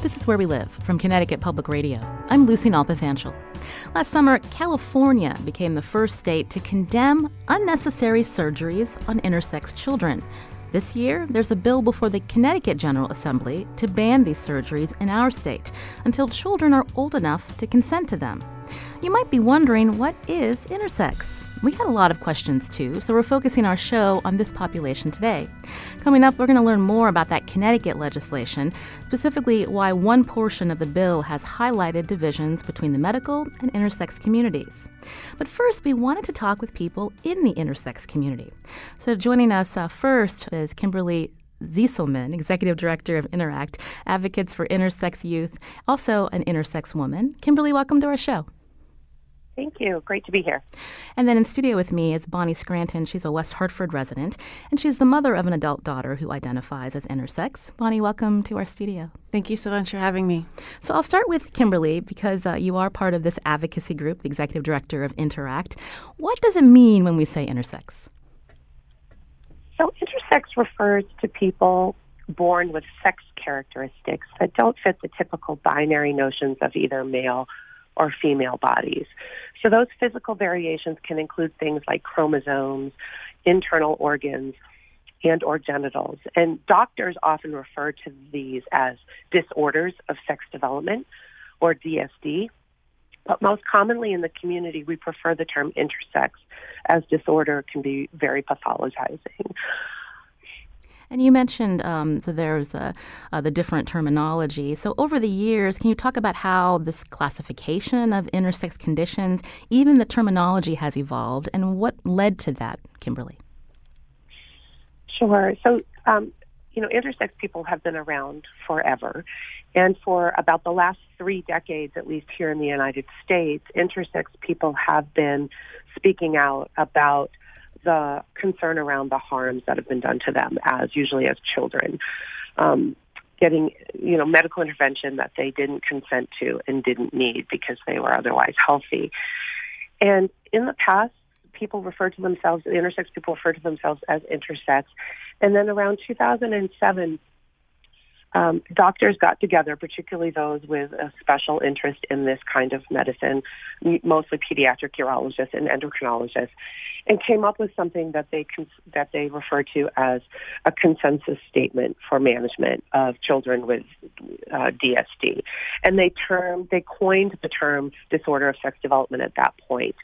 This is Where We Live from Connecticut Public Radio. I'm Lucy Nalpathanchel. Last summer, California became the first state to condemn unnecessary surgeries on intersex children. This year, there's a bill before the Connecticut General Assembly to ban these surgeries in our state until children are old enough to consent to them. You might be wondering what is intersex? We had a lot of questions too, so we're focusing our show on this population today. Coming up, we're going to learn more about that Connecticut legislation, specifically why one portion of the bill has highlighted divisions between the medical and intersex communities. But first, we wanted to talk with people in the intersex community. So joining us uh, first is Kimberly Zieselman, Executive Director of Interact, Advocates for Intersex Youth, also an intersex woman. Kimberly, welcome to our show. Thank you. Great to be here. And then in studio with me is Bonnie Scranton. She's a West Hartford resident, and she's the mother of an adult daughter who identifies as intersex. Bonnie, welcome to our studio. Thank you so much for having me. So I'll start with Kimberly because uh, you are part of this advocacy group, the executive director of Interact. What does it mean when we say intersex? So, intersex refers to people born with sex characteristics that don't fit the typical binary notions of either male or female bodies. So those physical variations can include things like chromosomes, internal organs, and or genitals. And doctors often refer to these as disorders of sex development or DSD. But most commonly in the community, we prefer the term intersex as disorder can be very pathologizing. And you mentioned um, so there's uh, uh, the different terminology. So over the years, can you talk about how this classification of intersex conditions, even the terminology, has evolved, and what led to that, Kimberly? Sure. So um, you know, intersex people have been around forever. And for about the last three decades, at least here in the United States, intersex people have been speaking out about the concern around the harms that have been done to them as usually as children. Um, getting you know medical intervention that they didn't consent to and didn't need because they were otherwise healthy. And in the past, people referred to themselves, the intersex people referred to themselves as intersex. And then around 2007, um, doctors got together, particularly those with a special interest in this kind of medicine, mostly pediatric urologists and endocrinologists, and came up with something that they cons- that they refer to as a consensus statement for management of children with uh, DSD, and they term they coined the term disorder of sex development at that point.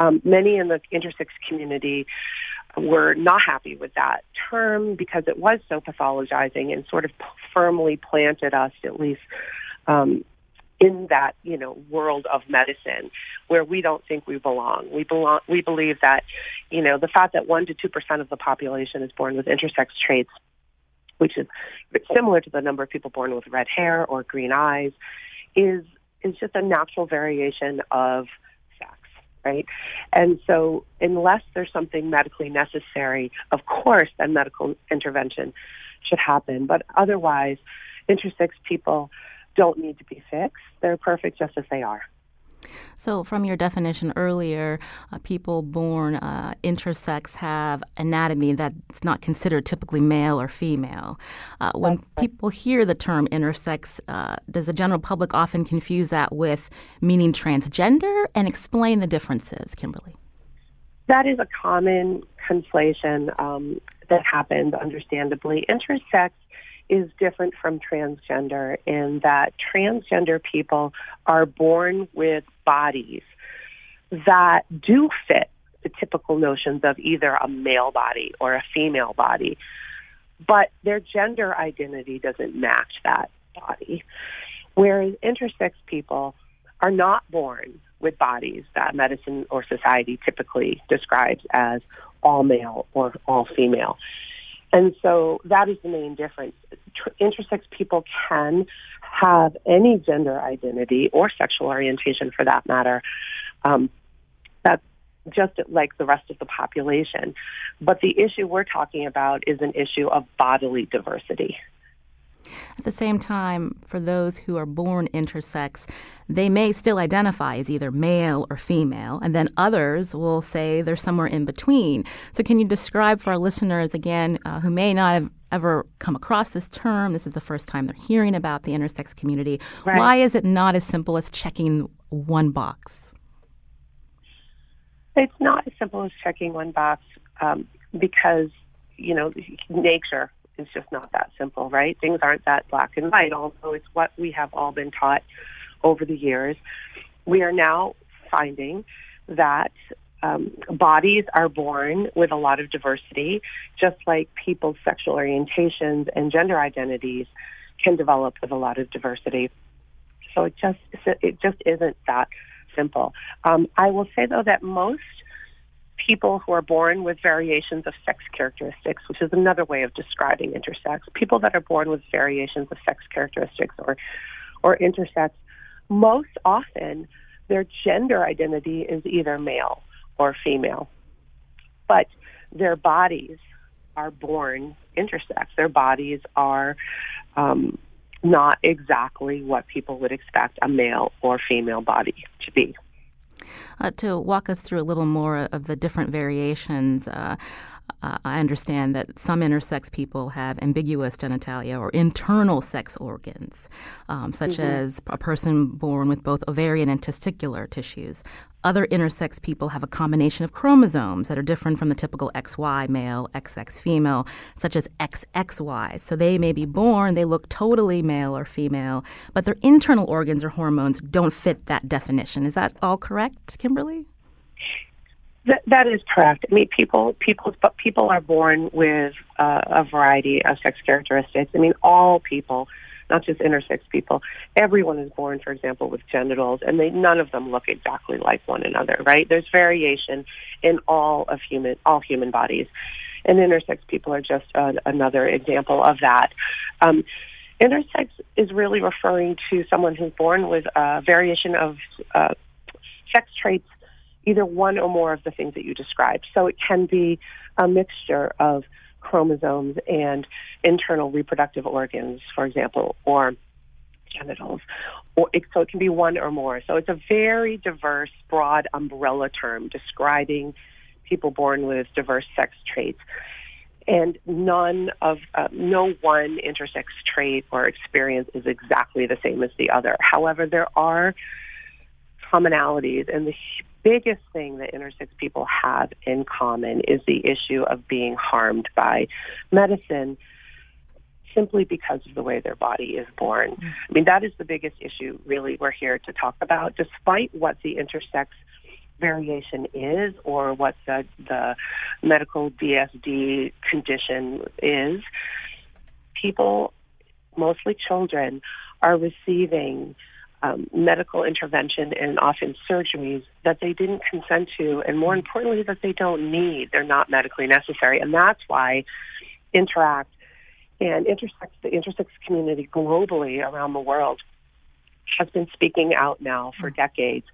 Um, many in the intersex community were not happy with that term because it was so pathologizing and sort of firmly planted us, at least um, in that you know world of medicine where we don't think we belong. We belong. We believe that you know the fact that one to two percent of the population is born with intersex traits, which is similar to the number of people born with red hair or green eyes, is is just a natural variation of right? And so, unless there's something medically necessary, of course, then medical intervention should happen. But otherwise, intersex people don't need to be fixed. They're perfect just as they are. So, from your definition earlier, uh, people born uh, intersex have anatomy that's not considered typically male or female. Uh, when people hear the term intersex, uh, does the general public often confuse that with meaning transgender and explain the differences, Kimberly? That is a common conflation um, that happens, understandably. Intersex is different from transgender in that transgender people are born with bodies that do fit the typical notions of either a male body or a female body, but their gender identity doesn't match that body. Whereas intersex people are not born with bodies that medicine or society typically describes as all male or all female. And so that is the main difference. Intersex people can have any gender identity or sexual orientation for that matter. Um, that's just like the rest of the population. But the issue we're talking about is an issue of bodily diversity. At the same time, for those who are born intersex, they may still identify as either male or female, and then others will say they're somewhere in between. So, can you describe for our listeners, again, uh, who may not have ever come across this term, this is the first time they're hearing about the intersex community, right. why is it not as simple as checking one box? It's not as simple as checking one box um, because, you know, nature is just not that simple, right? Things aren't that black and white, although it's what we have all been taught over the years. We are now finding that um, bodies are born with a lot of diversity, just like people's sexual orientations and gender identities can develop with a lot of diversity. So it just it just isn't that simple. Um, I will say though that most people who are born with variations of sex characteristics, which is another way of describing intersex. People that are born with variations of sex characteristics or or intersex, most often their gender identity is either male or female. But their bodies are born intersex. Their bodies are um, not exactly what people would expect a male or female body to be. Uh, to walk us through a little more of the different variations, uh, uh, I understand that some intersex people have ambiguous genitalia or internal sex organs, um, such mm-hmm. as a person born with both ovarian and testicular tissues. Other intersex people have a combination of chromosomes that are different from the typical XY male, XX female, such as XXY. So they may be born, they look totally male or female, but their internal organs or hormones don't fit that definition. Is that all correct, Kimberly? That, that is correct. I mean, people, people, people are born with uh, a variety of sex characteristics. I mean, all people not just intersex people. Everyone is born, for example, with genitals, and they none of them look exactly like one another. Right? There's variation in all of human all human bodies, and intersex people are just uh, another example of that. Um, intersex is really referring to someone who's born with a variation of uh, sex traits either one or more of the things that you described. So it can be a mixture of chromosomes and internal reproductive organs, for example, or genitals. Or it, so it can be one or more. So it's a very diverse, broad umbrella term describing people born with diverse sex traits. And none of, uh, no one intersex trait or experience is exactly the same as the other. However, there are commonalities, and the biggest thing that intersex people have in common is the issue of being harmed by medicine simply because of the way their body is born. Mm. I mean, that is the biggest issue, really, we're here to talk about, despite what the intersex variation is or what the, the medical DSD condition is. People, mostly children, are receiving um, medical intervention and often surgeries that they didn't consent to, and more importantly, that they don't need. They're not medically necessary, and that's why Interact and intersex the intersex community globally around the world has been speaking out now for decades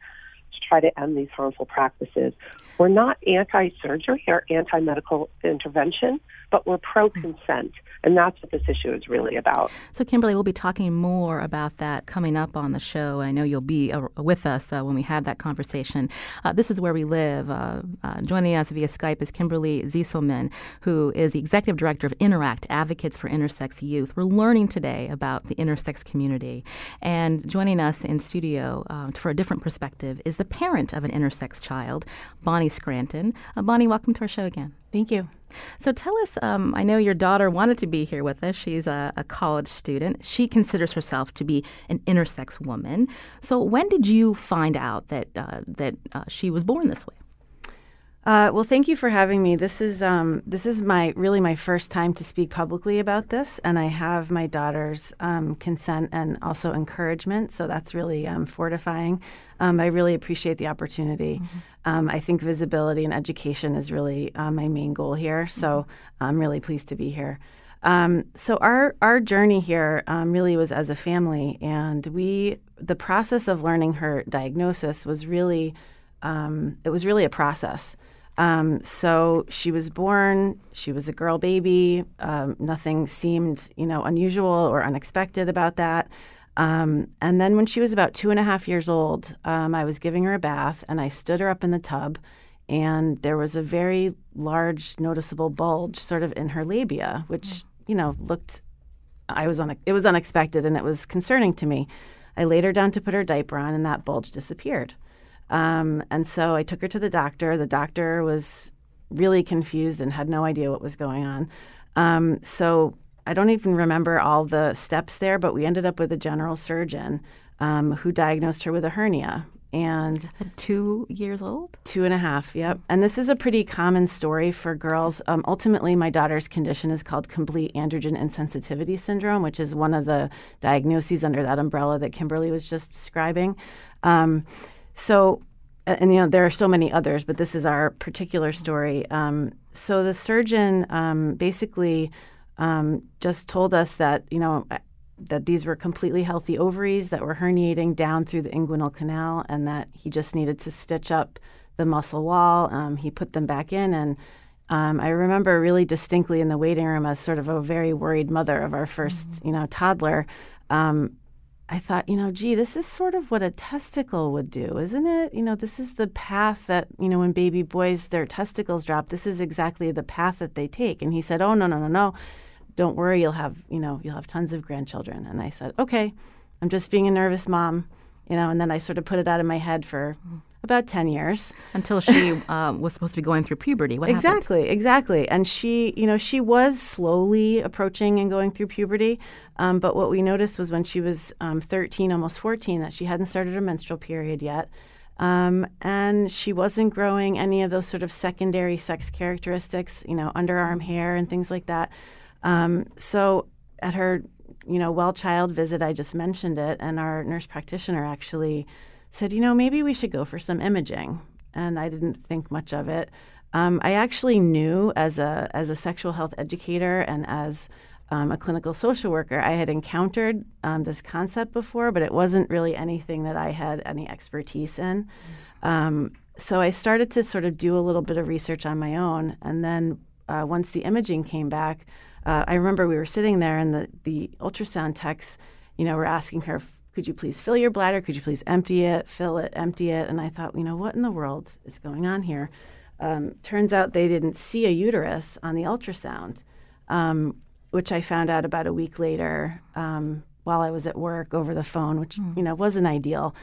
to try to end these harmful practices. We're not anti-surgery or anti-medical intervention, but we're pro-consent. And that's what this issue is really about. So, Kimberly, we'll be talking more about that coming up on the show. I know you'll be uh, with us uh, when we have that conversation. Uh, this is where we live. Uh, uh, joining us via Skype is Kimberly Zieselman, who is the executive director of Interact Advocates for Intersex Youth. We're learning today about the intersex community. And joining us in studio uh, for a different perspective is the parent of an intersex child, Bonnie Scranton. Bonnie, welcome to our show again. Thank you. So tell us, um, I know your daughter wanted to be here with us. She's a, a, college student. She considers herself to be an intersex woman. So when did you find out that, uh, that uh, she was born this way? Uh, well, thank you for having me. This is um, this is my really my first time to speak publicly about this, and I have my daughter's um, consent and also encouragement. So that's really um, fortifying. Um, I really appreciate the opportunity. Mm-hmm. Um, I think visibility and education is really uh, my main goal here. So mm-hmm. I'm really pleased to be here. Um, so our our journey here um, really was as a family, and we the process of learning her diagnosis was really um, it was really a process. Um, so she was born. She was a girl baby. Um, nothing seemed you know unusual or unexpected about that. Um, and then when she was about two and a half years old, I was giving her a bath, and I stood her up in the tub and there was a very large noticeable bulge sort of in her labia which you know, looked, I was on, it was unexpected and it was concerning to me. I laid her down to put her diaper on and that bulge disappeared. Um, and so I took her to the doctor. The doctor was really confused and had no idea what was going on. Um, so I don't even remember all the steps there, but we ended up with a general surgeon um, who diagnosed her with a hernia. And At two years old? Two and a half yep. And this is a pretty common story for girls. Um, ultimately my daughter's condition is called complete androgen insensitivity syndrome which is one of the diagnoses under that umbrella that kimberly was just describing. Um, so and you know there are so many others but this is our particular story um, so the surgeon um, basically um, just told us that you know that these were completely healthy ovaries that were herniating down through the inguinal canal, and that he just needed to stitch up the muscle wall. Um, he put them back in, and um, I remember really distinctly in the waiting room as sort of a very worried mother of our 1st mm-hmm. you know, toddler. Um, I thought, you know, gee, this is sort of what a testicle would do, isn't it? You know, this is the path that, you know, when baby boys, their testicles drop, this is exactly the path that they take. And he said, oh, no, no, no, no don't worry, you'll have, you know, you'll have tons of grandchildren. And I said, okay, I'm just being a nervous mom, you know, and then I sort of put it out of my head for about 10 years. Until she um, was supposed to be going through puberty. What exactly, happened? exactly. And she, you know, she was slowly approaching and going through puberty. Um, but what we noticed was when she was um, 13, almost 14, that she hadn't started her menstrual period yet. Um, and she wasn't growing any of those sort of secondary sex characteristics, you know, underarm hair and things like that. Um, so at her, you know, well child visit, I just mentioned it, and our nurse practitioner actually said, you know, maybe we should go for some imaging. And I didn't think much of it. Um, I actually knew as a as a sexual health educator and as um, a clinical social worker, I had encountered um, this concept before, but it wasn't really anything that I had any expertise in. Um, so I started to sort of do a little bit of research on my own, and then uh, once the imaging came back, uh, I remember we were sitting there and the, the ultrasound techs, you know, were asking her, could you please fill your bladder? Could you please empty it, fill it, empty it? And I thought, you know, what in the world is going on here? Um, turns out they didn't see a uterus on the ultrasound, um, which I found out about a week later um, while I was at work over the phone, which, mm. you know, wasn't ideal.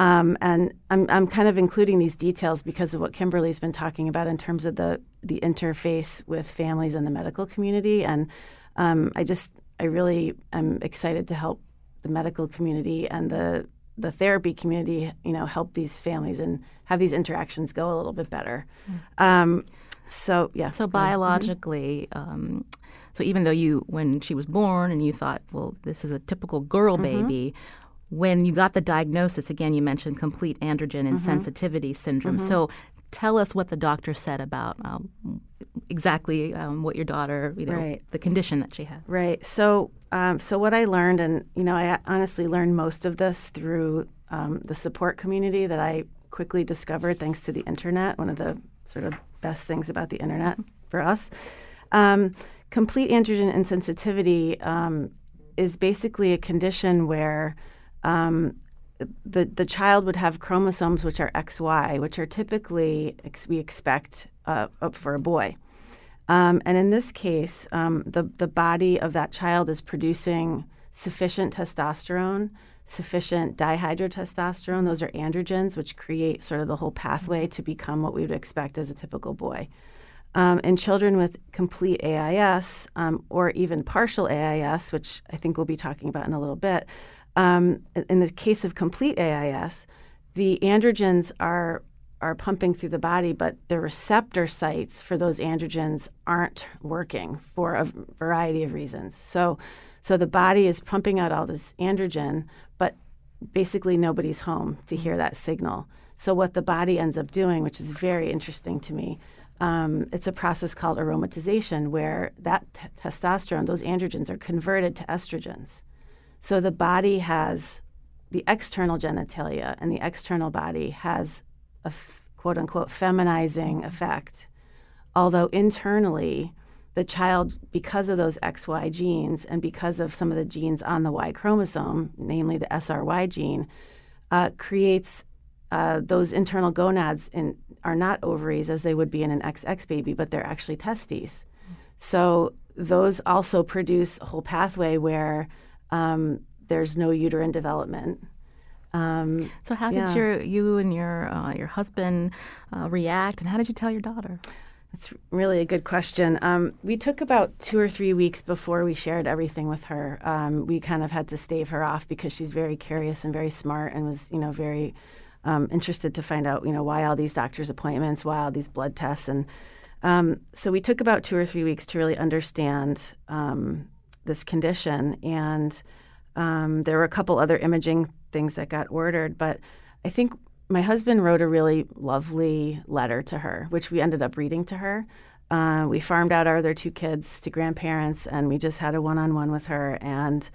Um, and I'm, I'm kind of including these details because of what Kimberly's been talking about in terms of the, the interface with families and the medical community. And um, I just, I really am excited to help the medical community and the, the therapy community, you know, help these families and have these interactions go a little bit better. Mm. Um, so, yeah. So, biologically, mm-hmm. so even though you, when she was born and you thought, well, this is a typical girl mm-hmm. baby, when you got the diagnosis, again, you mentioned complete androgen mm-hmm. insensitivity syndrome. Mm-hmm. So tell us what the doctor said about um, exactly um, what your daughter, you know, right. the condition that she had. Right. So, um, so what I learned, and you know, I honestly learned most of this through um, the support community that I quickly discovered thanks to the internet. One of the sort of best things about the internet for us. Um, complete androgen insensitivity um, is basically a condition where um, the the child would have chromosomes which are XY, which are typically ex- we expect uh, for a boy. Um, and in this case, um, the the body of that child is producing sufficient testosterone, sufficient dihydrotestosterone. Those are androgens, which create sort of the whole pathway to become what we would expect as a typical boy. Um, in children with complete AIS um, or even partial AIS, which I think we'll be talking about in a little bit, um, in the case of complete AIS, the androgens are are pumping through the body, but the receptor sites for those androgens aren't working for a variety of reasons. So, so the body is pumping out all this androgen, but basically nobody's home to hear that signal. So what the body ends up doing, which is very interesting to me, um, it's a process called aromatization where that t- testosterone, those androgens, are converted to estrogens. So the body has the external genitalia, and the external body has a f- quote unquote feminizing effect. Although internally, the child, because of those XY genes and because of some of the genes on the Y chromosome, namely the SRY gene, uh, creates uh, those internal gonads in, are not ovaries as they would be in an XX baby, but they're actually testes. So those also produce a whole pathway where um, there's no uterine development. Um, so how yeah. did your you and your uh, your husband uh, react, and how did you tell your daughter? That's really a good question. Um, we took about two or three weeks before we shared everything with her. Um, we kind of had to stave her off because she's very curious and very smart and was, you know, very um, interested to find out, you know, why all these doctor's appointments, why all these blood tests, and um, so we took about two or three weeks to really understand um, this condition. And um, there were a couple other imaging things that got ordered, but I think my husband wrote a really lovely letter to her, which we ended up reading to her. Uh, we farmed out our other two kids to grandparents, and we just had a one-on-one with her. And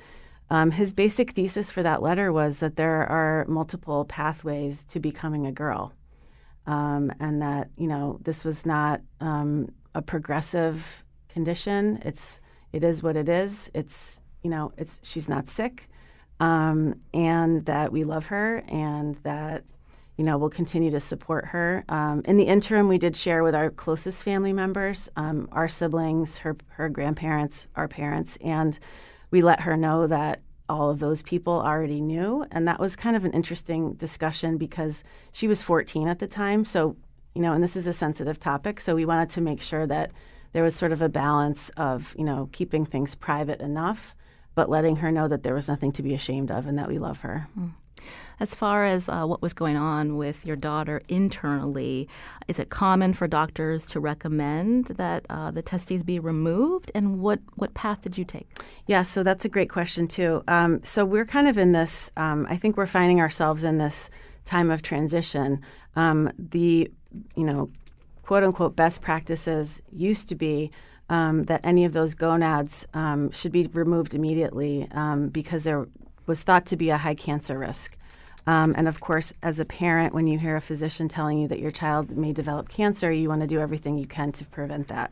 um, his basic thesis for that letter was that there are multiple pathways to becoming a girl, um, and that you know this was not um, a progressive condition. It's it is what it is. It's you know it's she's not sick, um, and that we love her, and that you know, we'll continue to support her. Um, in the interim, we did share with our closest family members, um, our siblings, her her grandparents, our parents, and we let her know that all of those people already knew. And that was kind of an interesting discussion because she was 14 at the time. So, you know, and this is a sensitive topic, so we wanted to make sure that there was sort of a balance of, you know, keeping things private enough, but letting her know that there was nothing to be ashamed of and that we love her. Mm. As far as uh, what was going on with your daughter internally, is it common for doctors to recommend that uh, the testes be removed? And what, what path did you take? Yeah, so that's a great question, too. Um, so we're kind of in this, um, I think we're finding ourselves in this time of transition. Um, the, you know, quote unquote best practices used to be um, that any of those gonads um, should be removed immediately um, because there was thought to be a high cancer risk. Um, and of course, as a parent, when you hear a physician telling you that your child may develop cancer, you want to do everything you can to prevent that.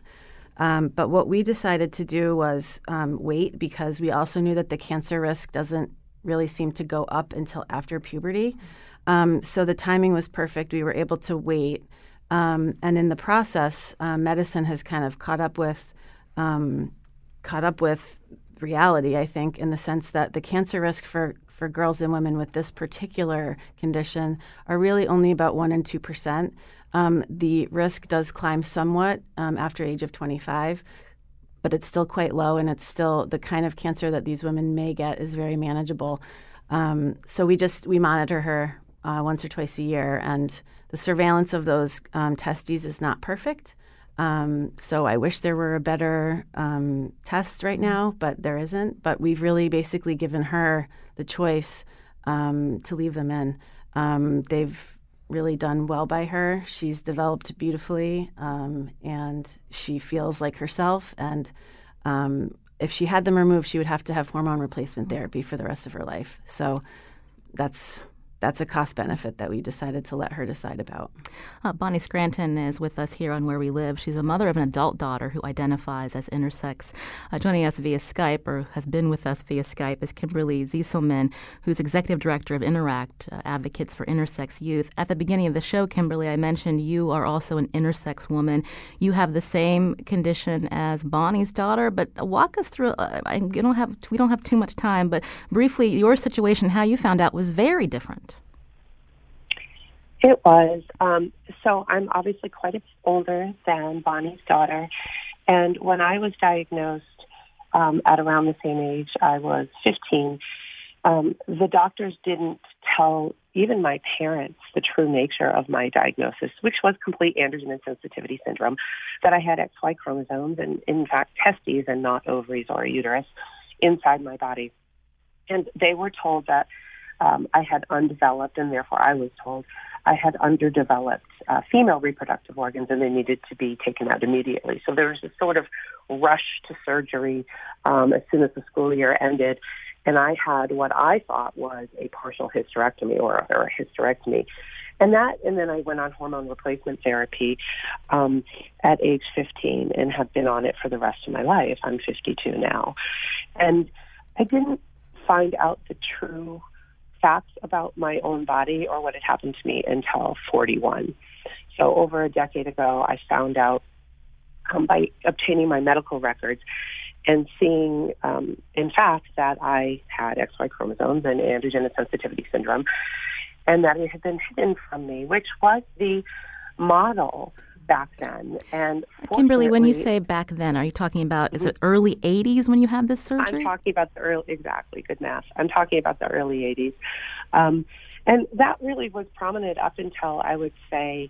Um, but what we decided to do was um, wait because we also knew that the cancer risk doesn't really seem to go up until after puberty. So the timing was perfect. We were able to wait. Um, and in the process, uh, medicine has kind of caught up with um, caught up with reality, I think, in the sense that the cancer risk for for girls and women with this particular condition are really only about 1 and 2%. Um, the risk does climb somewhat um, after age of 25, but it's still quite low, and it's still the kind of cancer that these women may get is very manageable. Um, so we just we monitor her uh, once or twice a year, and the surveillance of those um, testes is not perfect. Um, so I wish there were a better um, test right now, but there isn't. But we've really basically given her the choice um, to leave them in. Um, they've really done well by her. She's developed beautifully, um, and she feels like herself. And um, if she had them removed, she would have to have hormone replacement therapy for the rest of her life. So that's that's a cost benefit that we decided to let her decide about. Uh, Bonnie Scranton is with us here on Where We Live. She's a mother of an adult daughter who identifies as intersex. Uh, joining us via Skype, or has been with us via Skype, is Kimberly Zieselman, who's executive director of Interact, uh, Advocates for Intersex Youth. At the beginning of the show, Kimberly, I mentioned you are also an intersex woman. You have the same condition as Bonnie's daughter, but walk us through. Uh, I, don't have we don't have too much time, but briefly, your situation, how you found out, was very different. It was. Um, so I'm obviously quite a bit older than Bonnie's daughter. And when I was diagnosed um, at around the same age, I was 15, um, the doctors didn't tell even my parents the true nature of my diagnosis, which was complete androgen insensitivity syndrome, that I had XY chromosomes and, in fact, testes and not ovaries or uterus inside my body. And they were told that um, I had undeveloped, and therefore I was told I had underdeveloped uh, female reproductive organs, and they needed to be taken out immediately. So there was a sort of rush to surgery um, as soon as the school year ended, and I had what I thought was a partial hysterectomy or, or a hysterectomy. And that, and then I went on hormone replacement therapy um, at age 15 and have been on it for the rest of my life. I'm 52 now. And I didn't find out the true facts about my own body or what had happened to me until 41. So over a decade ago, I found out um, by obtaining my medical records and seeing, um, in fact, that I had XY chromosomes and androgen sensitivity syndrome, and that it had been hidden from me, which was the model back then. And Kimberly, when you say back then, are you talking about mm-hmm. is it early 80s when you had this surgery? I'm talking about the early exactly good math. I'm talking about the early 80s, um, and that really was prominent up until I would say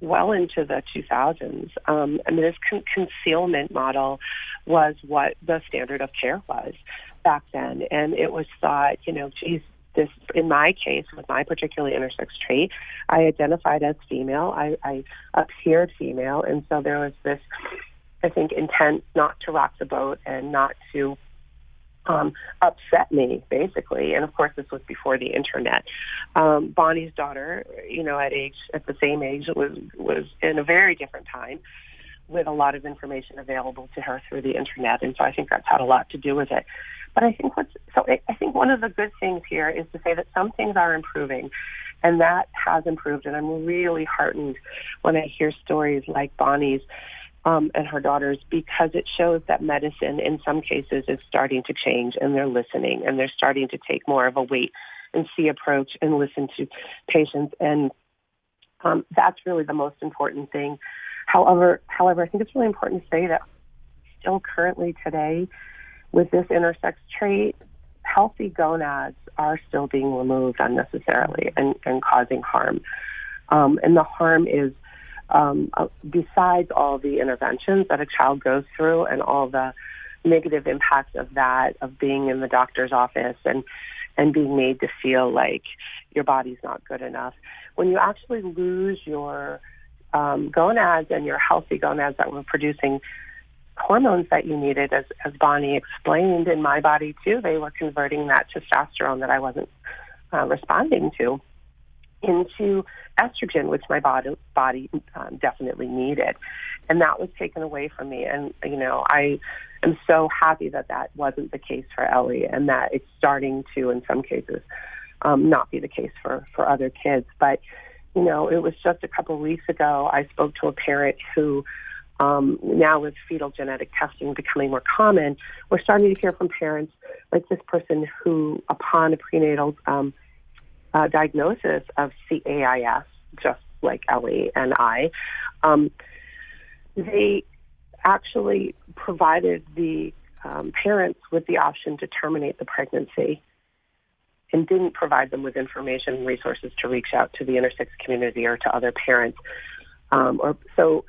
well into the 2000s. Um, I mean, this con- concealment model was what the standard of care was back then, and it was thought, you know, geez, this in my case with my particularly intersex trait i identified as female. I, I appeared female. And so there was this i think intent not to rock the boat and not to um, upset me basically. And of course this was before the internet. Um, bonnie's daughter you know at age at the same age was was in a very different time with a lot of information available to her through the internet and so i think that's had a lot to do with it but I think what's so I think one of the good things here is to say that some things are improving, and that has improved. And I'm really heartened when I hear stories like Bonnie's um, and her daughters because it shows that medicine, in some cases, is starting to change, and they're listening, and they're starting to take more of a wait and see approach and listen to patients, and um, that's really the most important thing. However, however, I think it's really important to say that still currently today with this intersex trait, healthy gonads are still being removed unnecessarily and, and causing harm. Um, and the harm is um, uh, besides all the interventions that a child goes through and all the negative impacts of that, of being in the doctor's office and and being made to feel like your body's not good enough. When you actually lose your um, gonads and your healthy gonads that were producing hormones that you needed, as, as Bonnie explained in my body too. They were converting that testosterone that I wasn't uh, responding to into estrogen, which my body body um, definitely needed, and that was taken away from me. And you know, I am so happy that that wasn't the case for Ellie, and that it's starting to, in some cases, um, not be the case for for other kids. But you know, it was just a couple of weeks ago. I spoke to a parent who um, now with fetal genetic testing becoming more common, we're starting to hear from parents like this person who, upon a prenatal um, uh, diagnosis of CAIS, just like Ellie and I, um, they actually provided the um, parents with the option to terminate the pregnancy and didn't provide them with information and resources to reach out to the intersex community or to other parents. Um, or so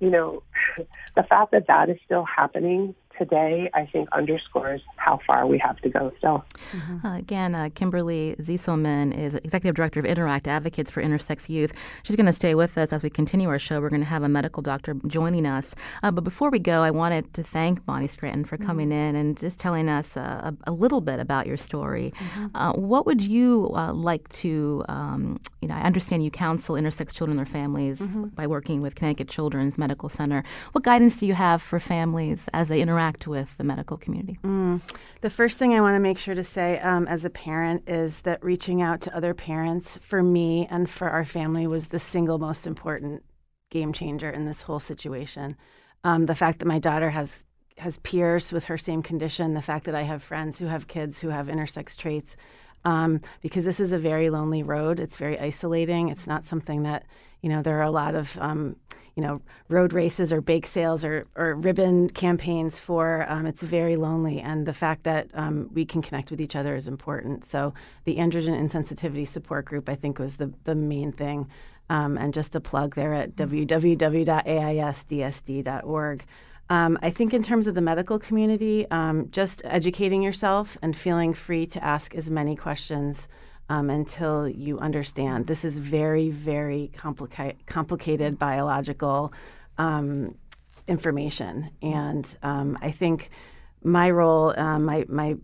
you know, the fact that that is still happening today, I think, underscores how far we have to go still. Mm-hmm. Uh, again, uh, Kimberly Zieselman is Executive Director of Interact Advocates for Intersex Youth. She's going to stay with us as we continue our show. We're going to have a medical doctor joining us. Uh, but before we go, I wanted to thank Bonnie Scranton for coming mm-hmm. in and just telling us uh, a, a, little bit about your story. Mm-hmm. Uh, what would you uh, like to, um, you know, I understand you counsel intersex children and their families mm-hmm. by working with Connecticut Children's Medical Center. What guidance do you have for families as they interact interact with the medical community? Mm. The first thing I want to make sure to say um, as a parent is that reaching out to other parents for me and for our family was the single most important game changer in this whole situation. Um, the fact that my daughter has has peers with her same condition, the fact that I have friends who have kids who have intersex traits, um, because this is a very lonely road. It's very isolating. It's not something that you know. There are a lot of um, you know road races or bake sales or, or ribbon campaigns for um, it's very lonely and the fact that um, we can connect with each other is important. So the androgen insensitivity support group i think was the, the main thing. Um, and just a plug there at www.aisdsd.org Um, I think in terms of the medical community, um, just educating yourself and feeling free to ask as many questions um, until you understand. This is very, very complica- complicated biological um, information, and um, I think my role, uh, my my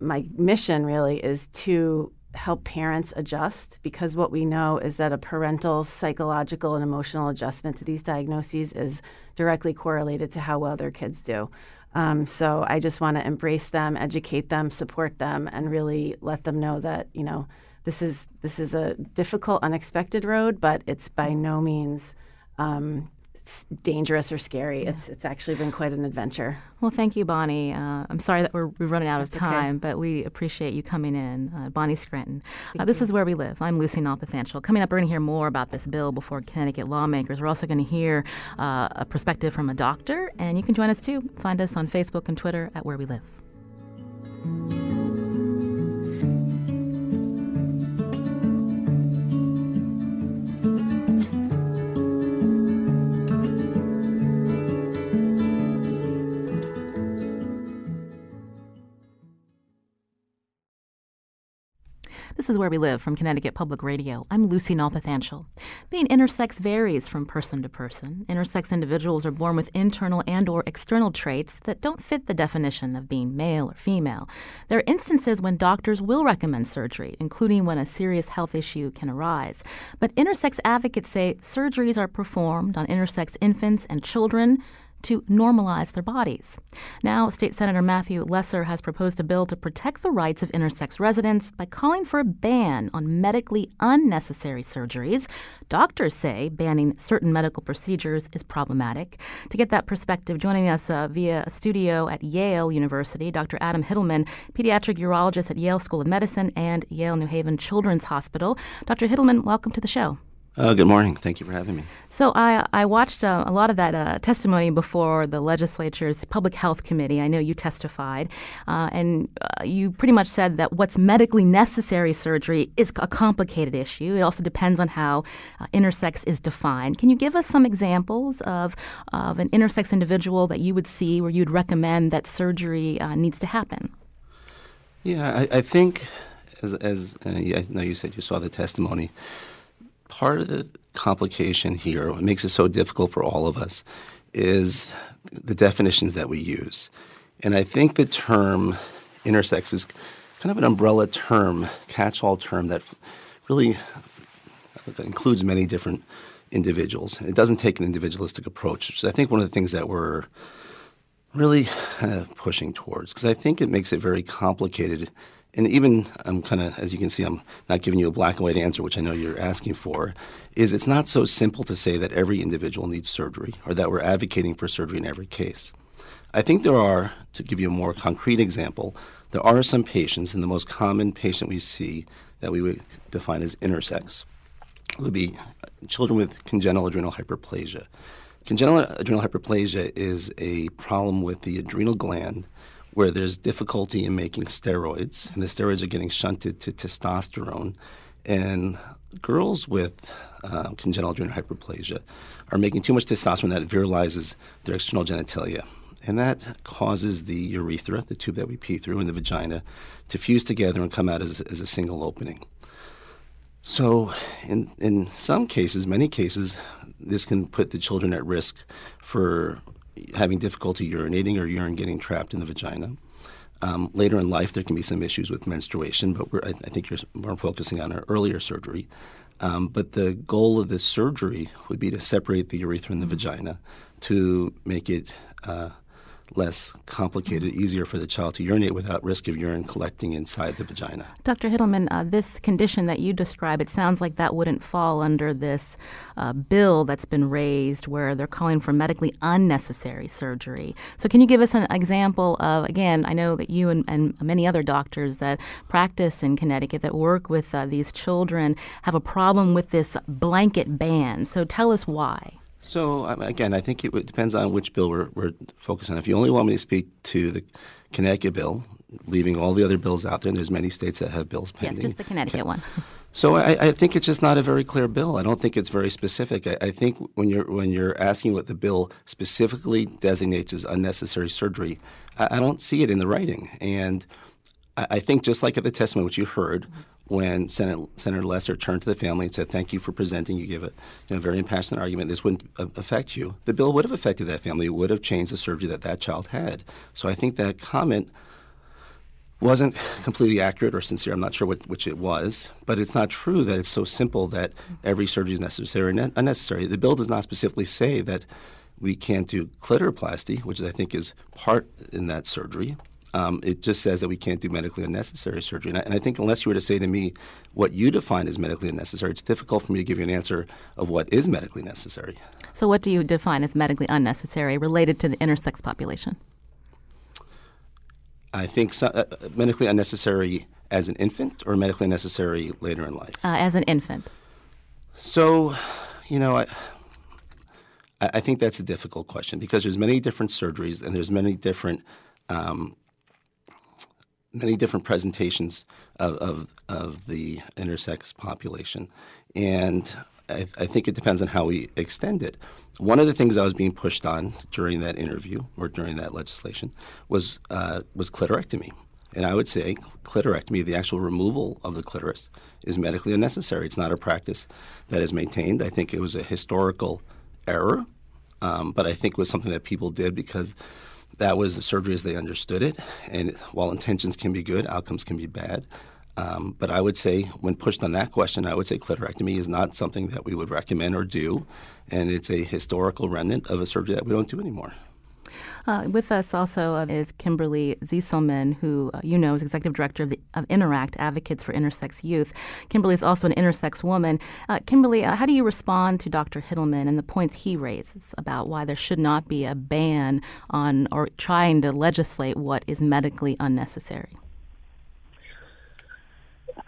my mission really is to help parents adjust because what we know is that a parental psychological and emotional adjustment to these diagnoses is directly correlated to how well their kids do. Um, so I just want to embrace them, educate them, support them, and really let them know that you know this is this is a difficult, unexpected road, but it's by no means um, it's dangerous or scary. Yeah. It's it's actually been quite an adventure. Well, thank you, Bonnie. Uh, I'm sorry that we're, we're running out That's of time, okay. but we appreciate you coming in, uh, Bonnie Scranton. Uh, this you. is where we live. I'm Lucy Nalpathanchel. Coming up, we're going to hear more about this bill before Connecticut lawmakers. We're also going to hear uh, a perspective from a doctor, and you can join us too. Find us on Facebook and Twitter at Where We Live. This is Where We Live from Connecticut Public Radio. I'm Lucy Nalpathanchel. Being intersex varies from person to person. Intersex individuals are born with internal and or external traits that don't fit the definition of being male or female. There are instances when doctors will recommend surgery, including when a serious health issue can arise. But intersex advocates say surgeries are performed on intersex infants and children to normalize their bodies. Now, State Senator Matthew Lesser has proposed a bill to protect the rights of intersex residents by calling for a ban on medically unnecessary surgeries. Doctors say banning certain medical procedures is problematic. To get that perspective, joining us uh, via a studio at Yale University, Dr. Adam Hittelman, pediatric urologist at Yale School of Medicine and Yale New Haven Children's Hospital. Dr. Hittelman, welcome to the show. Uh, good morning. Thank you for having me. So I, I watched uh, a lot of that uh, testimony before the legislature's Public Health Committee. I know you testified, uh, and uh, you pretty much said that what's medically necessary surgery is a complicated issue. It also depends on how uh, intersex is defined. Can you give us some examples of, of an intersex individual that you would see where you'd recommend that surgery needs to happen? Yeah, I, I think, as, as I know you said you saw the testimony part of the complication here, what makes it so difficult for all of us, is the definitions that we use. And I think the term intersex is kind of an umbrella term, catch all term that really includes many different individuals. It doesn't take an individualistic approach, which is, I think, one of the things that we're really kind of pushing towards because I think it makes it very complicated and even um, I'm kind of, as you can see, I'm not giving you a black and white answer, which I know you're asking for, is it's not so simple to say that every individual needs surgery or that we're advocating for surgery in every case. I think there are, to give you a more concrete example, there are some patients, and the most common patient we see that we would define as intersex would be children with congenital adrenal hyperplasia. Congenital adrenal hyperplasia is a problem with the adrenal gland where there's difficulty in making steroids, and the steroids are getting shunted to testosterone. And girls with uh, congenital adrenal hyperplasia are making too much testosterone that virilizes their external genitalia. And that causes the urethra, the tube that we pee through, and the vagina to fuse together and come out as, as a single opening. So, in, in some cases, many cases, this can put the children at risk for having difficulty urinating or urine getting trapped in the vagina. Um, later in life, there can be some issues with menstruation, but I, I, think you're more focusing on an earlier surgery. Um, but the goal of this surgery would be to separate the urethra and the vagina to make it uh, less complicated, easier for the child to urinate without risk of urine collecting inside the vagina. Dr. Hittelman, uh, this condition that you describe, it sounds like that wouldn't fall under this uh, bill that's been raised where they're calling for medically unnecessary surgery. So, can you give us an example of, again, I know that you and, and many other doctors that practice in Connecticut that work with uh, these children have a problem with this blanket ban. So, tell us why. So again, I think it depends on which bill we're, we're focusing on. If you only want me to speak to the Connecticut bill, leaving all the other bills out there, and there's many states that have bills pending. Yes, just the Connecticut one. So I, I, think it's just not a very clear bill. I don't think it's very specific. I, I, think when you're when you're asking what the bill specifically designates as unnecessary surgery, I, I don't see it in the writing. And I, think just like at the testimony which you heard, when Senate, Senator Lesser turned to the family and said, "Thank you for presenting. You give a you know, very impassioned argument. This wouldn't affect you." The bill would have affected that family. It would have changed the surgery that that child had. So I think that comment wasn't completely accurate or sincere. I'm not sure what, which it was, but it's not true that it's so simple that every surgery is necessary or unnecessary. The bill does not specifically say that we can't do clitoroplasty, which I think is part in that surgery. Um, it just says that we can't do medically unnecessary surgery. And I, and I, think unless you were to say to me what you define as medically unnecessary, it's difficult for me to give you an answer of what is medically necessary. So, what do you define as medically unnecessary related to the intersex population? I think so, uh, medically unnecessary as an infant or medically necessary later in life? Uh, as an infant. So, you know, I, I think that's a difficult question because there's many different surgeries and there's many different um, many different presentations of, of, of the intersex population, and I, I, think it depends on how we extend it. One of the things I was being pushed on during that interview or during that legislation was uh, was clitorectomy, and I would say clitorectomy, the actual removal of the clitoris, is medically unnecessary. It's not a practice that is maintained. I think it was a historical error, um, but I think it was something that people did because that was the surgery as they understood it. And while intentions can be good, outcomes can be bad. Um, but I would say, when pushed on that question, I would say clitorectomy is not something that we would recommend or do, and it's a historical remnant of a surgery that we don't do anymore. Uh, with us also uh, is Kimberly Zieselman, who uh, you know is executive director of, the, of, Interact Advocates for Intersex Youth. Kimberly is also an intersex woman. Uh, Kimberly, uh, how do you respond to Dr. Hittelman and the points he raises about why there should not be a ban on or trying to legislate what is medically unnecessary?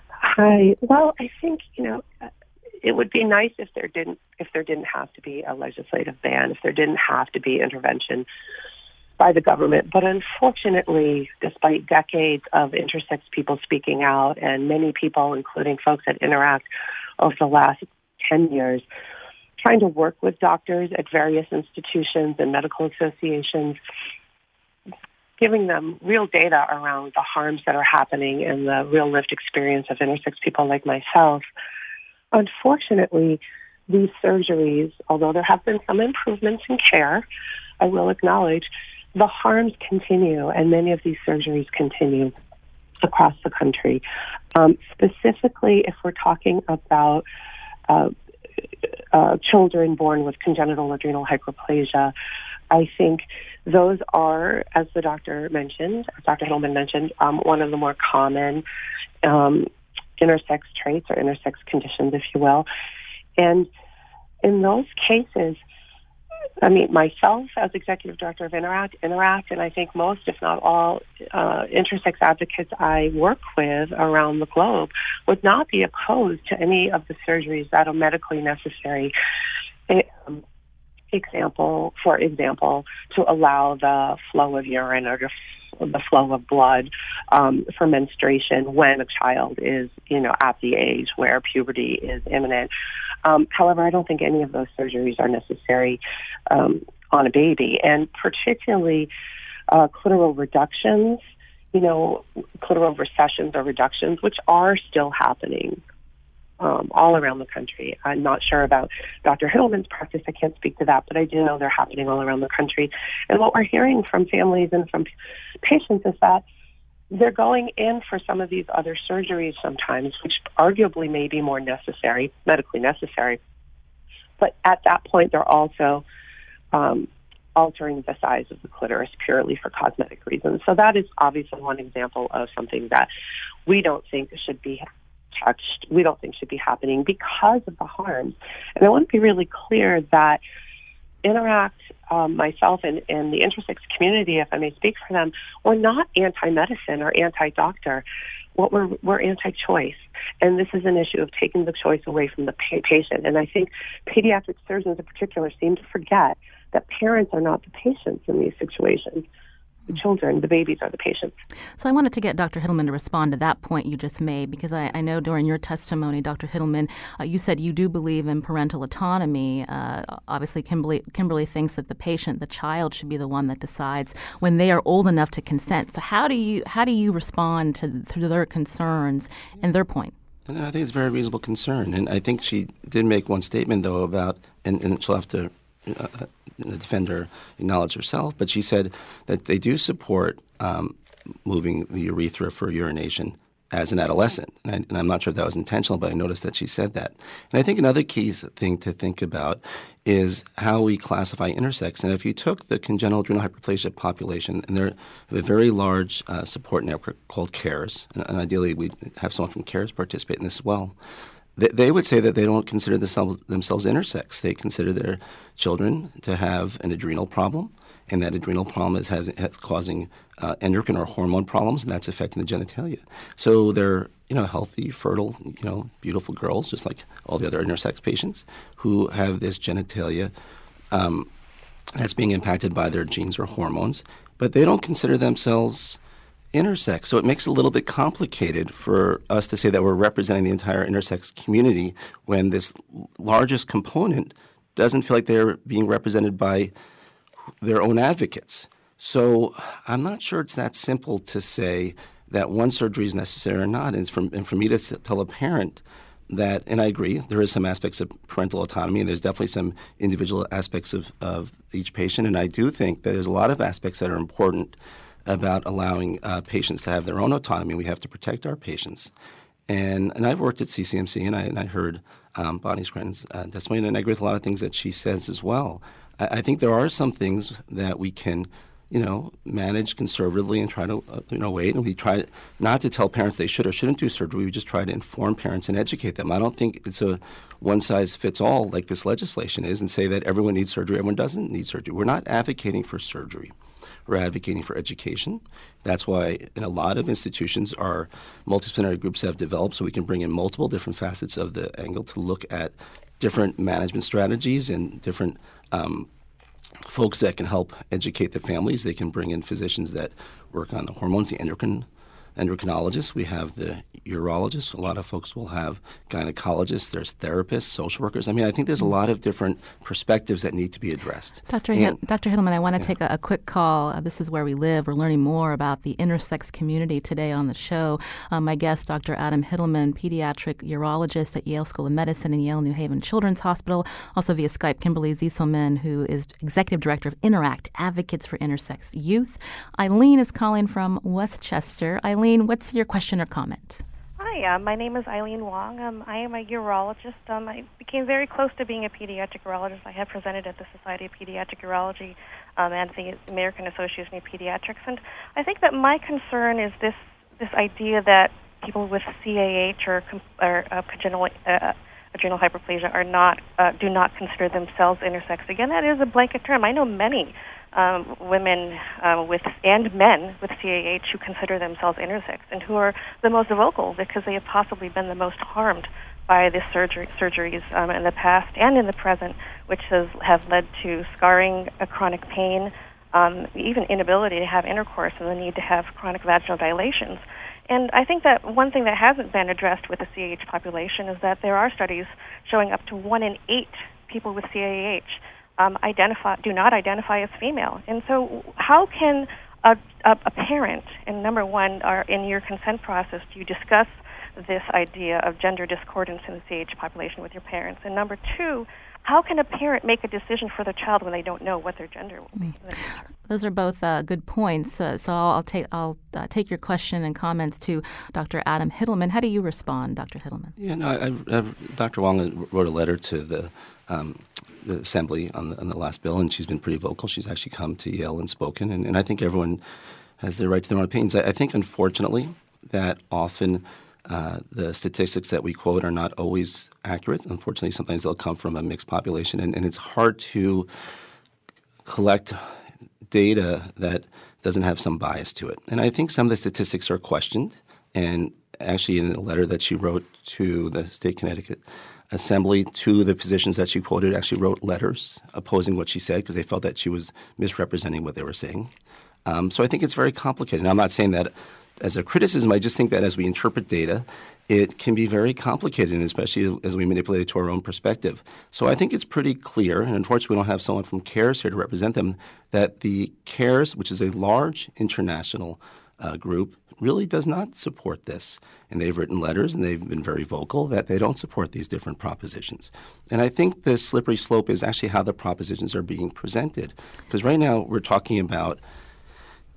Hi. Well, I think you know it would be nice if there didn't if there didn't have to be a legislative ban, if there didn't have to be intervention by the government. But unfortunately, despite decades of intersex people speaking out and many people, including folks at Interact over the last 10 years, trying to work with doctors at various institutions and medical associations, giving them real data around the harms that are happening and the real lived experience of intersex people like myself. Unfortunately, these surgeries, although there have been some improvements in care, I will acknowledge, the harms continue, and many of these surgeries continue across the country. Um, specifically, if we're talking about uh, uh, children born with congenital adrenal hyperplasia, I think those are, as the doctor mentioned, as Dr. Hittelman mentioned, um, one of the more common um, intersex traits or intersex conditions, if you will. And in those cases, I mean, myself as executive director of Interact, Interact, and I think most, if not all, uh, intersex advocates I work with around the globe would not be opposed to any of the surgeries that are medically necessary. Um, example, for example, to allow the flow of urine or the flow of blood um, for menstruation when a child is, you know, at the age where puberty is imminent. Um, however, I don't think any of those surgeries are necessary um, on a baby, and particularly uh, clitoral reductions, you know, clitoral recessions or reductions, which are still happening um, all around the country. I'm not sure about Dr. Hittelman's practice. I can't speak to that, but I do know they're happening all around the country. And what we're hearing from families and from patients is that they're going in for some of these other surgeries sometimes, which arguably may be more necessary, medically necessary. But at that point, they're also um, altering the size of the clitoris purely for cosmetic reasons. So that is obviously one example of something that we don't think should be touched, we don't think should be happening because of the harms. And I want to be really clear that Interact, um, myself and, and the intersex community, if I may speak for them, we're not anti-medicine or anti-doctor. What we're we're anti-choice, and this is an issue of taking the choice away from the pa- patient. And I think pediatric surgeons in particular seem to forget that parents are not the patients in these situations. The children, the babies are the patients. So I wanted to get Dr. Hittelman to respond to that point you just made because I, I know during your testimony, Dr. Hittelman, uh, you said you do believe in parental autonomy. Uh, obviously, Kimberly, Kimberly thinks that the patient, the child, should be the one that decides when they are old enough to consent. So how do you how do you respond to, to their concerns and their point? And I think it's a very reasonable concern. And I think she did make one statement, though, about, and, and she'll have to uh, the defender acknowledged herself, but she said that they do support um, moving the urethra for urination as an adolescent. And, I, am not sure if that was intentional, but I noticed that she said that. And I think another key thing to think about is how we classify intersex. And if you took the congenital adrenal hyperplasia population, and they're a very large uh, support network called CARES, and, and ideally we have someone from CARES participate in this as well they would say that they don't consider themselves, themselves intersex. They consider their children to have an adrenal problem, and that adrenal problem is, has, has causing uh, endocrine or hormone problems, and that's affecting the genitalia. So they're you know healthy, fertile, you know beautiful girls, just like all the other intersex patients who have this genitalia um, that's being impacted by their genes or hormones, but they don't consider themselves intersex. So it makes it a little bit complicated for us to say that we're representing the entire intersex community when this largest component doesn't feel like they're being represented by their own advocates. So I'm not sure it's that simple to say that one surgery is necessary or not. And, for, and for me to tell a parent that, and I agree, there is some aspects of parental autonomy, and there's definitely some individual aspects of, of each patient. And I do think that there's a lot of aspects that are important about allowing uh, patients to have their own autonomy. We have to protect our patients. And, and I've worked at CCMC, and I, and I heard um, Bonnie Scranton's uh, testimony, and I agree with a lot of things that she says as well. I, I, think there are some things that we can, you know, manage conservatively and try to, uh, you know, wait. And we try not to tell parents they should or shouldn't do surgery. We just try to inform parents and educate them. I don't think it's a one size fits all like this legislation is, and say that everyone needs surgery, everyone doesn't need surgery. We're not advocating for surgery. We're advocating for education. That's why in a lot of institutions our multidisciplinary groups have developed so we can bring in multiple different facets of the angle to look at different management strategies and different um, folks that can help educate the families. They can bring in physicians that work on the hormones, the endocrine endocrinologists, we have the urologists. A lot of folks will have gynecologists. There's therapists, social workers. I mean, I think there's a lot of different perspectives that need to be addressed. Dr. And, Dr. Hittelman, I want to yeah. take a, a, quick call. Uh, this is where we live. We're learning more about the intersex community today on the show. Um, my guest, Dr. Adam Hittelman, pediatric urologist at Yale School of Medicine and Yale New Haven Children's Hospital. Also via Skype, Kimberly Zieselman, who is executive director of Interact Advocates for Intersex Youth. Eileen is calling from Westchester. Eileen, Eileen, what's your question or comment? Hi, uh, my name is Eileen Wong. Um, I am a urologist. Um, I became very close to being a pediatric urologist. I have presented at the Society of Pediatric Urology um, and the American Association of Pediatrics, and I think that my concern is this this idea that people with CAH or, or uh, congenital uh, adrenal hyperplasia are not uh, do not consider themselves intersex. Again, that is a blanket term. I know many um, women uh, with and men with CAH who consider themselves intersex and who are the most vocal because they have possibly been the most harmed by the surgery, surgeries um, in the past and in the present, which has have led to scarring, a chronic pain, um, even inability to have intercourse, and the need to have chronic vaginal dilations. And I think that one thing that hasn't been addressed with the CAH population is that there are studies showing up to one in eight people with CAH um, identify do not identify as female. And so, how can a, a, a parent, and number one, are in your consent process, do you discuss this idea of gender discordance in the CAH population with your parents? And number two, how can a parent make a decision for their child when they don't know what their gender will be? Those are both uh, good points. Uh, so I'll, I'll, take I'll uh, take your question and comments to Dr. Adam Hittelman. How do you respond, Dr. Hittelman? Yeah, no, I, I, Dr. Wong wrote a letter to the um, the assembly on the, on the, last bill, and she's been pretty vocal. She's actually come to Yale and spoken, and, and I think everyone has their right to their own opinions. I, I think, unfortunately, that often uh, the statistics that we quote are not always accurate. Unfortunately, sometimes they'll come from a mixed population, and, and it's hard to collect data that doesn't have some bias to it. And I think some of the statistics are questioned, and actually, in the letter that she wrote to the state Connecticut assembly to the physicians that she quoted actually wrote letters opposing what she said because they felt that she was misrepresenting what they were saying. Um, so I think it's very complicated. And I'm not saying that as a criticism. I just think that as we interpret data, it can be very complicated, especially as we manipulate it to our own perspective. So I think it's pretty clear, and unfortunately, we don't have someone from CARES here to represent them, that the CARES, which is a large international uh, group, really does not support this. And they've written letters and they've been very vocal that they don't support these different propositions. And I think the slippery slope is actually how the propositions are being presented. Because right now we're talking about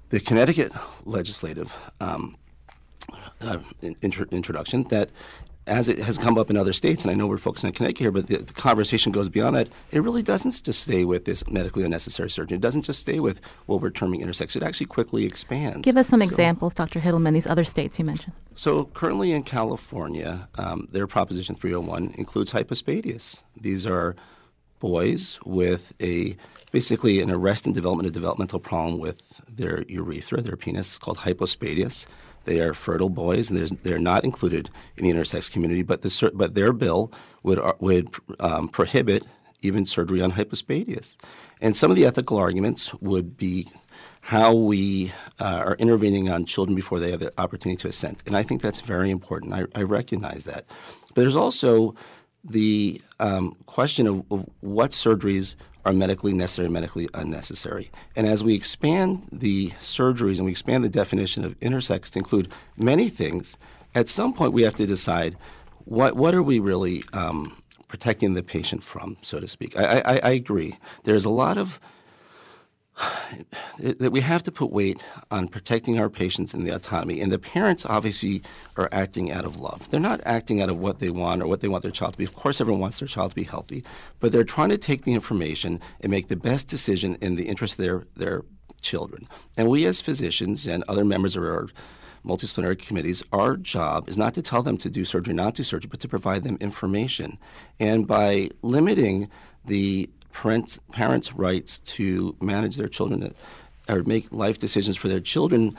the Connecticut legislative um, uh, intro- introduction that as it has come up in other states, and I know we're focusing on Connecticut here, but the, the, conversation goes beyond that. It really doesn't just stay with this medically unnecessary surgery. It doesn't just stay with what we're terming intersex. It actually quickly expands. Give us some so, examples, Dr. Hittelman, these other states you mentioned. So currently in California, um, their Proposition 301 includes hypospadias. These are boys with a basically an arrest and development, a developmental problem with their urethra, their penis. It's called hypospadias. They are fertile boys, and they're not included in the intersex community. But the but their bill would uh, would um, prohibit even surgery on hypospadias. And some of the ethical arguments would be how we uh, are intervening on children before they have the opportunity to assent. And I think that's very important. I, I recognize that. But there's also the um, question of, of, what surgeries are medically necessary, medically unnecessary. And as we expand the surgeries and we expand the definition of intersex to include many things, at some point we have to decide what what are we really um, protecting the patient from, so to speak. I, I, I agree. There's a lot of that we have to put weight on protecting our patients and the autonomy. And the parents obviously are acting out of love. They're not acting out of what they want or what they want their child to be. Of course, everyone wants their child to be healthy, but they're trying to take the information and make the best decision in the interest of their, their children. And we, as physicians and other members of our multidisciplinary committees, our job is not to tell them to do surgery, not do surgery, but to provide them information. And by limiting the parents, parents' rights to manage their children uh, or make life decisions for their children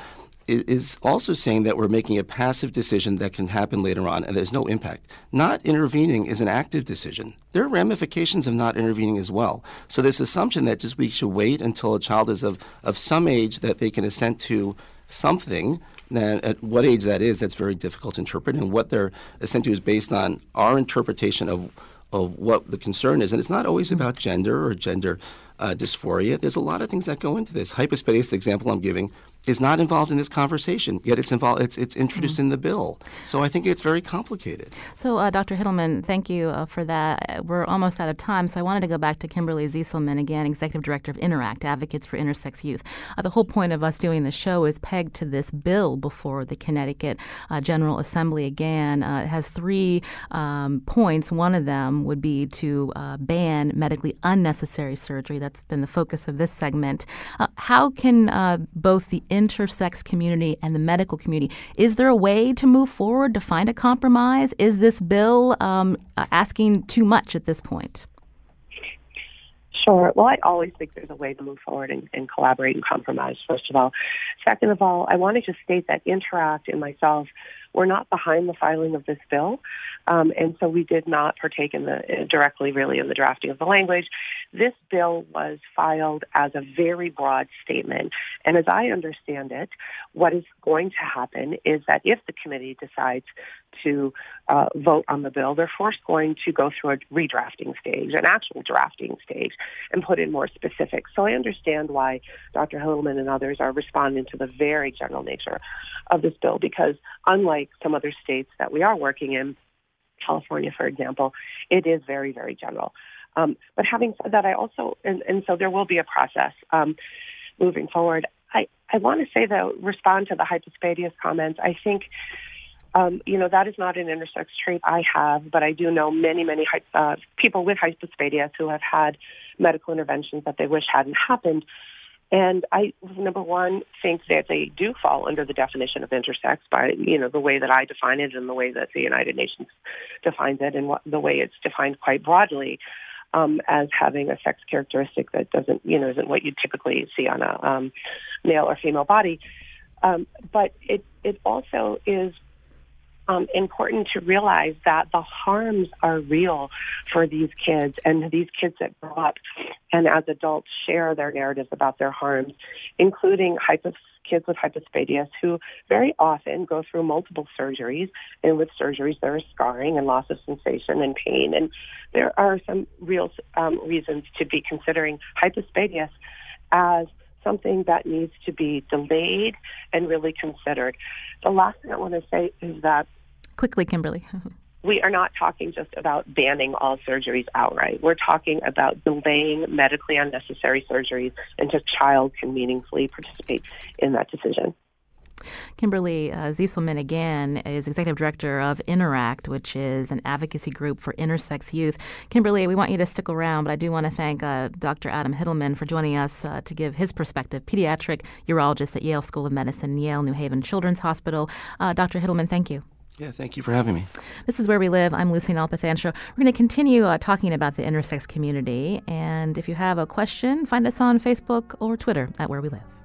is also saying that we're making a passive decision that can happen later on and there's no impact. Not intervening is an active decision. There are ramifications of not intervening as well. So this assumption that just we should wait until a child is of, of some age that they can assent to something and at what age that is, that's very difficult to interpret. And what they're assent to is based on our interpretation of of what the concern is. And it's not always about gender or gender uh, dysphoria. There's a lot of things that go into this. Hypospadias, the example I'm giving, is not involved in this conversation, yet it's involved. It's, it's introduced mm-hmm. in the bill. So I think it's very complicated. So, uh, Dr. Hittelman, thank you uh, for that. We're almost out of time, so I wanted to go back to Kimberly Zieselman again, Executive Director of Interact, Advocates for Intersex Youth. Uh, the whole point of us doing the show is pegged to this bill before the Connecticut uh, General Assembly again. Uh, it has three um, points. One of them would be to uh, ban medically unnecessary surgery. That's been the focus of this segment. how can both the intersex community and the medical community. Is there a way to move forward to find a compromise? Is this bill um, asking too much at this point? Sure. Well, I always think there's a way to move forward and, and, collaborate and compromise, first of all. Second of all, I want to just state that Interact and myself were not behind the filing of this bill. Um, and so we did not partake in the directly, really, in the drafting of the language. This bill was filed as a very broad statement, and as I understand it, what is going to happen is that if the committee decides to uh, vote on the bill, they're first going to go through a redrafting stage, an actual drafting stage, and put in more specifics. So I understand why Dr. Hittelman and others are responding to the very general nature of this bill because, unlike some other states that we are working in, California, for example, it is very, very general. Um, but having said that, I also, and, and so there will be a process um, moving forward. I, I want to say, though, respond to the hypospadias comments. I think, um, you know, that is not an intersex trait I have, but I do know many, many uh, people with hypospadias who have had medical interventions that they wish hadn't happened. And I, number one, think that they do fall under the definition of intersex by, you know, the way that I define it and the way that the United Nations defines it and what, the way it's defined quite broadly um, as having a sex characteristic that doesn't, you know, isn't what you typically see on a um, male or female body. Um, but it, it also is um, important to realize that the harms are real for these kids and these kids that grow up and as adults share their narratives about their harms, including hypos- kids with hypospadias who very often go through multiple surgeries. And with surgeries, there is scarring and loss of sensation and pain. And there are some real um, reasons to be considering hypospadias as something that needs to be delayed and really considered. The last thing I want to say is that. Quickly, Kimberly. we are not talking just about banning all surgeries outright. We're talking about delaying medically unnecessary surgeries until child can meaningfully participate in that decision. Kimberly uh, Zieselman again is executive director of Interact, which is an advocacy group for intersex youth. Kimberly, we want you to stick around, but I do want to thank uh, Dr. Adam Hittelman for joining us uh, to give his perspective. Pediatric urologist at Yale School of Medicine, Yale New Haven Children's Hospital. Uh, Dr. Hittelman, thank you. Yeah, thank you for having me. This is Where We Live. I'm Lucy Nalpathanchel. We're going to continue uh, talking about the intersex community. And if you have a question, find us on Facebook or Twitter at Where We Live.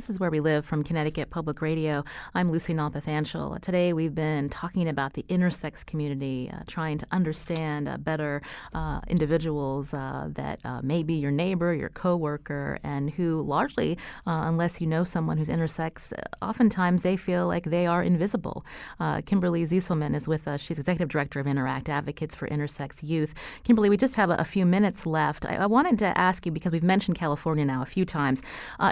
This is Where We Live from Connecticut Public Radio. I'm Lucy Nalpathanchel. Today we've been talking about the intersex community, uh, trying to understand uh, better uh, individuals uh, that uh, may be your neighbor, your coworker, and who largely, uh, unless you know someone who's intersex, oftentimes they feel like they are invisible. Kimberly Zieselman is with us. She's executive director of Interact Advocates for Intersex Youth. Kimberly, we just have a, a few minutes left. I, I, wanted to ask you because we've mentioned California now a few times.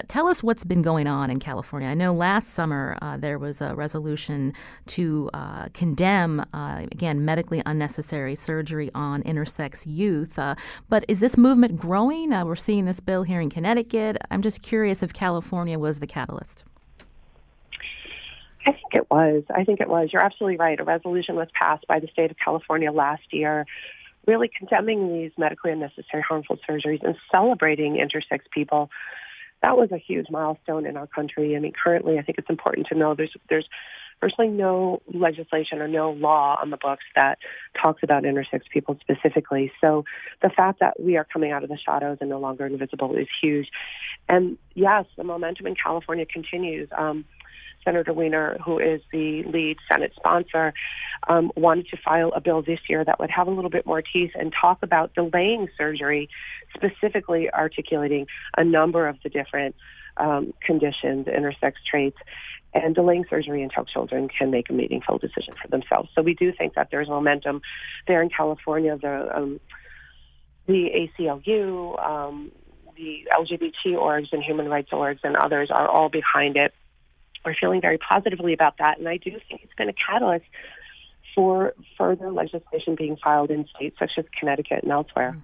tell us what's been going on in California. I know last summer uh, there was a resolution to uh, condemn, uh, again, medically unnecessary surgery on intersex youth. Uh, but is this movement growing? Uh, we're seeing this bill here in Connecticut. I'm just curious if California was the catalyst. I think it was. I think it was. You're absolutely right. A resolution was passed by the state of California last year really condemning these medically unnecessary harmful surgeries and celebrating intersex people that was a huge milestone in our country. I mean, currently, I think it's important to know there's there's virtually no legislation or no law on the books that talks about intersex people specifically. So the fact that we are coming out of the shadows and no longer invisible is huge. And yes, the momentum in California continues. Um, Senator Wiener, who is the lead Senate sponsor, um, wanted to file a bill this year that would have a little bit more teeth and talk about delaying surgery, specifically articulating a number of the different um, conditions, intersex traits, and delaying surgery until children can make a meaningful decision for themselves. So we do think that there's momentum there in California. The um, the ACLU, um, the LGBT orgs and human rights orgs and others are all behind it we're feeling very positively about that. And I do think it's been a catalyst for further legislation being filed in states such as Connecticut and elsewhere.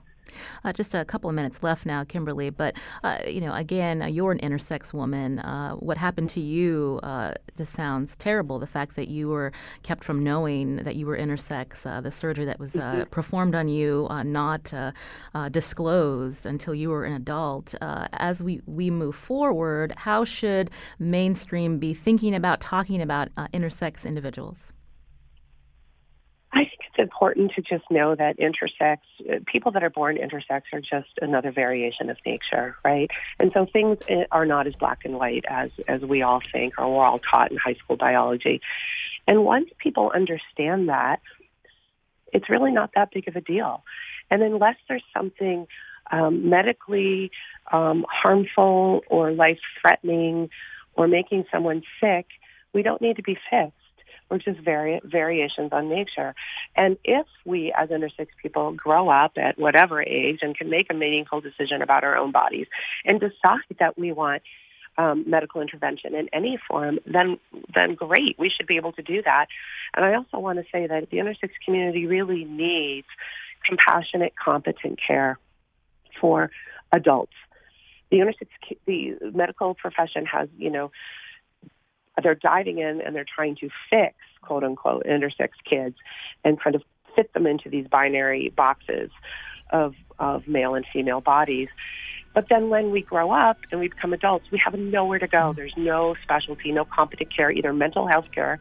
Uh, just a couple of minutes left now, Kimberly. But uh, you know, again, uh, you're an intersex woman. Uh, what happened to you uh, just sounds terrible. The fact that you were kept from knowing that you were intersex, uh, the surgery that was mm-hmm. performed on you, not disclosed until you were an adult. as we we move forward, how should mainstream be thinking about talking about intersex individuals? Important to just know that intersex, people that are born intersex are just another variation of nature, right? And so things are not as black and white as, as we all think or we're all taught in high school biology. And once people understand that, it's really not that big of a deal. And unless there's something um, medically um, harmful or life threatening or making someone sick, we don't need to be fixed We're just vari- variations on nature. And if we, as intersex people, grow up at whatever age and can make a meaningful decision about our own bodies and decide that we want um, medical intervention in any form, then then great. We should be able to do that. And I also want to say that the intersex community really needs compassionate, competent care for adults. The intersex, the medical profession has, you know, they're diving in and they're trying to fix quote unquote intersex kids and kind of fit them into these binary boxes of of male and female bodies. But then when we grow up and we become adults, we have nowhere to go. Mm-hmm. There's no specialty, no competent care, either mental health care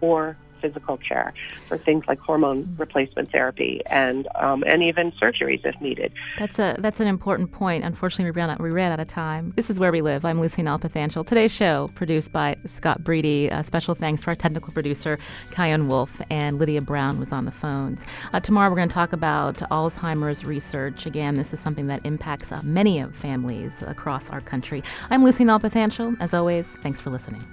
or physical care, for things like hormone replacement therapy, and um, and even surgeries if needed. That's a that's an important point. Unfortunately, we ran out, we ran out of time. This is where we live. I'm Lucy Nalpathanchel. Today's show produced by Scott Breedy. Uh, special thanks to our technical producer Kyan Wolf and Lydia Brown was on the phones. Uh, tomorrow we're going to talk about Alzheimer's research. Again, this is something that impacts uh, many of families across our country. I'm Lucy Nalpathanchel. As always, thanks for listening.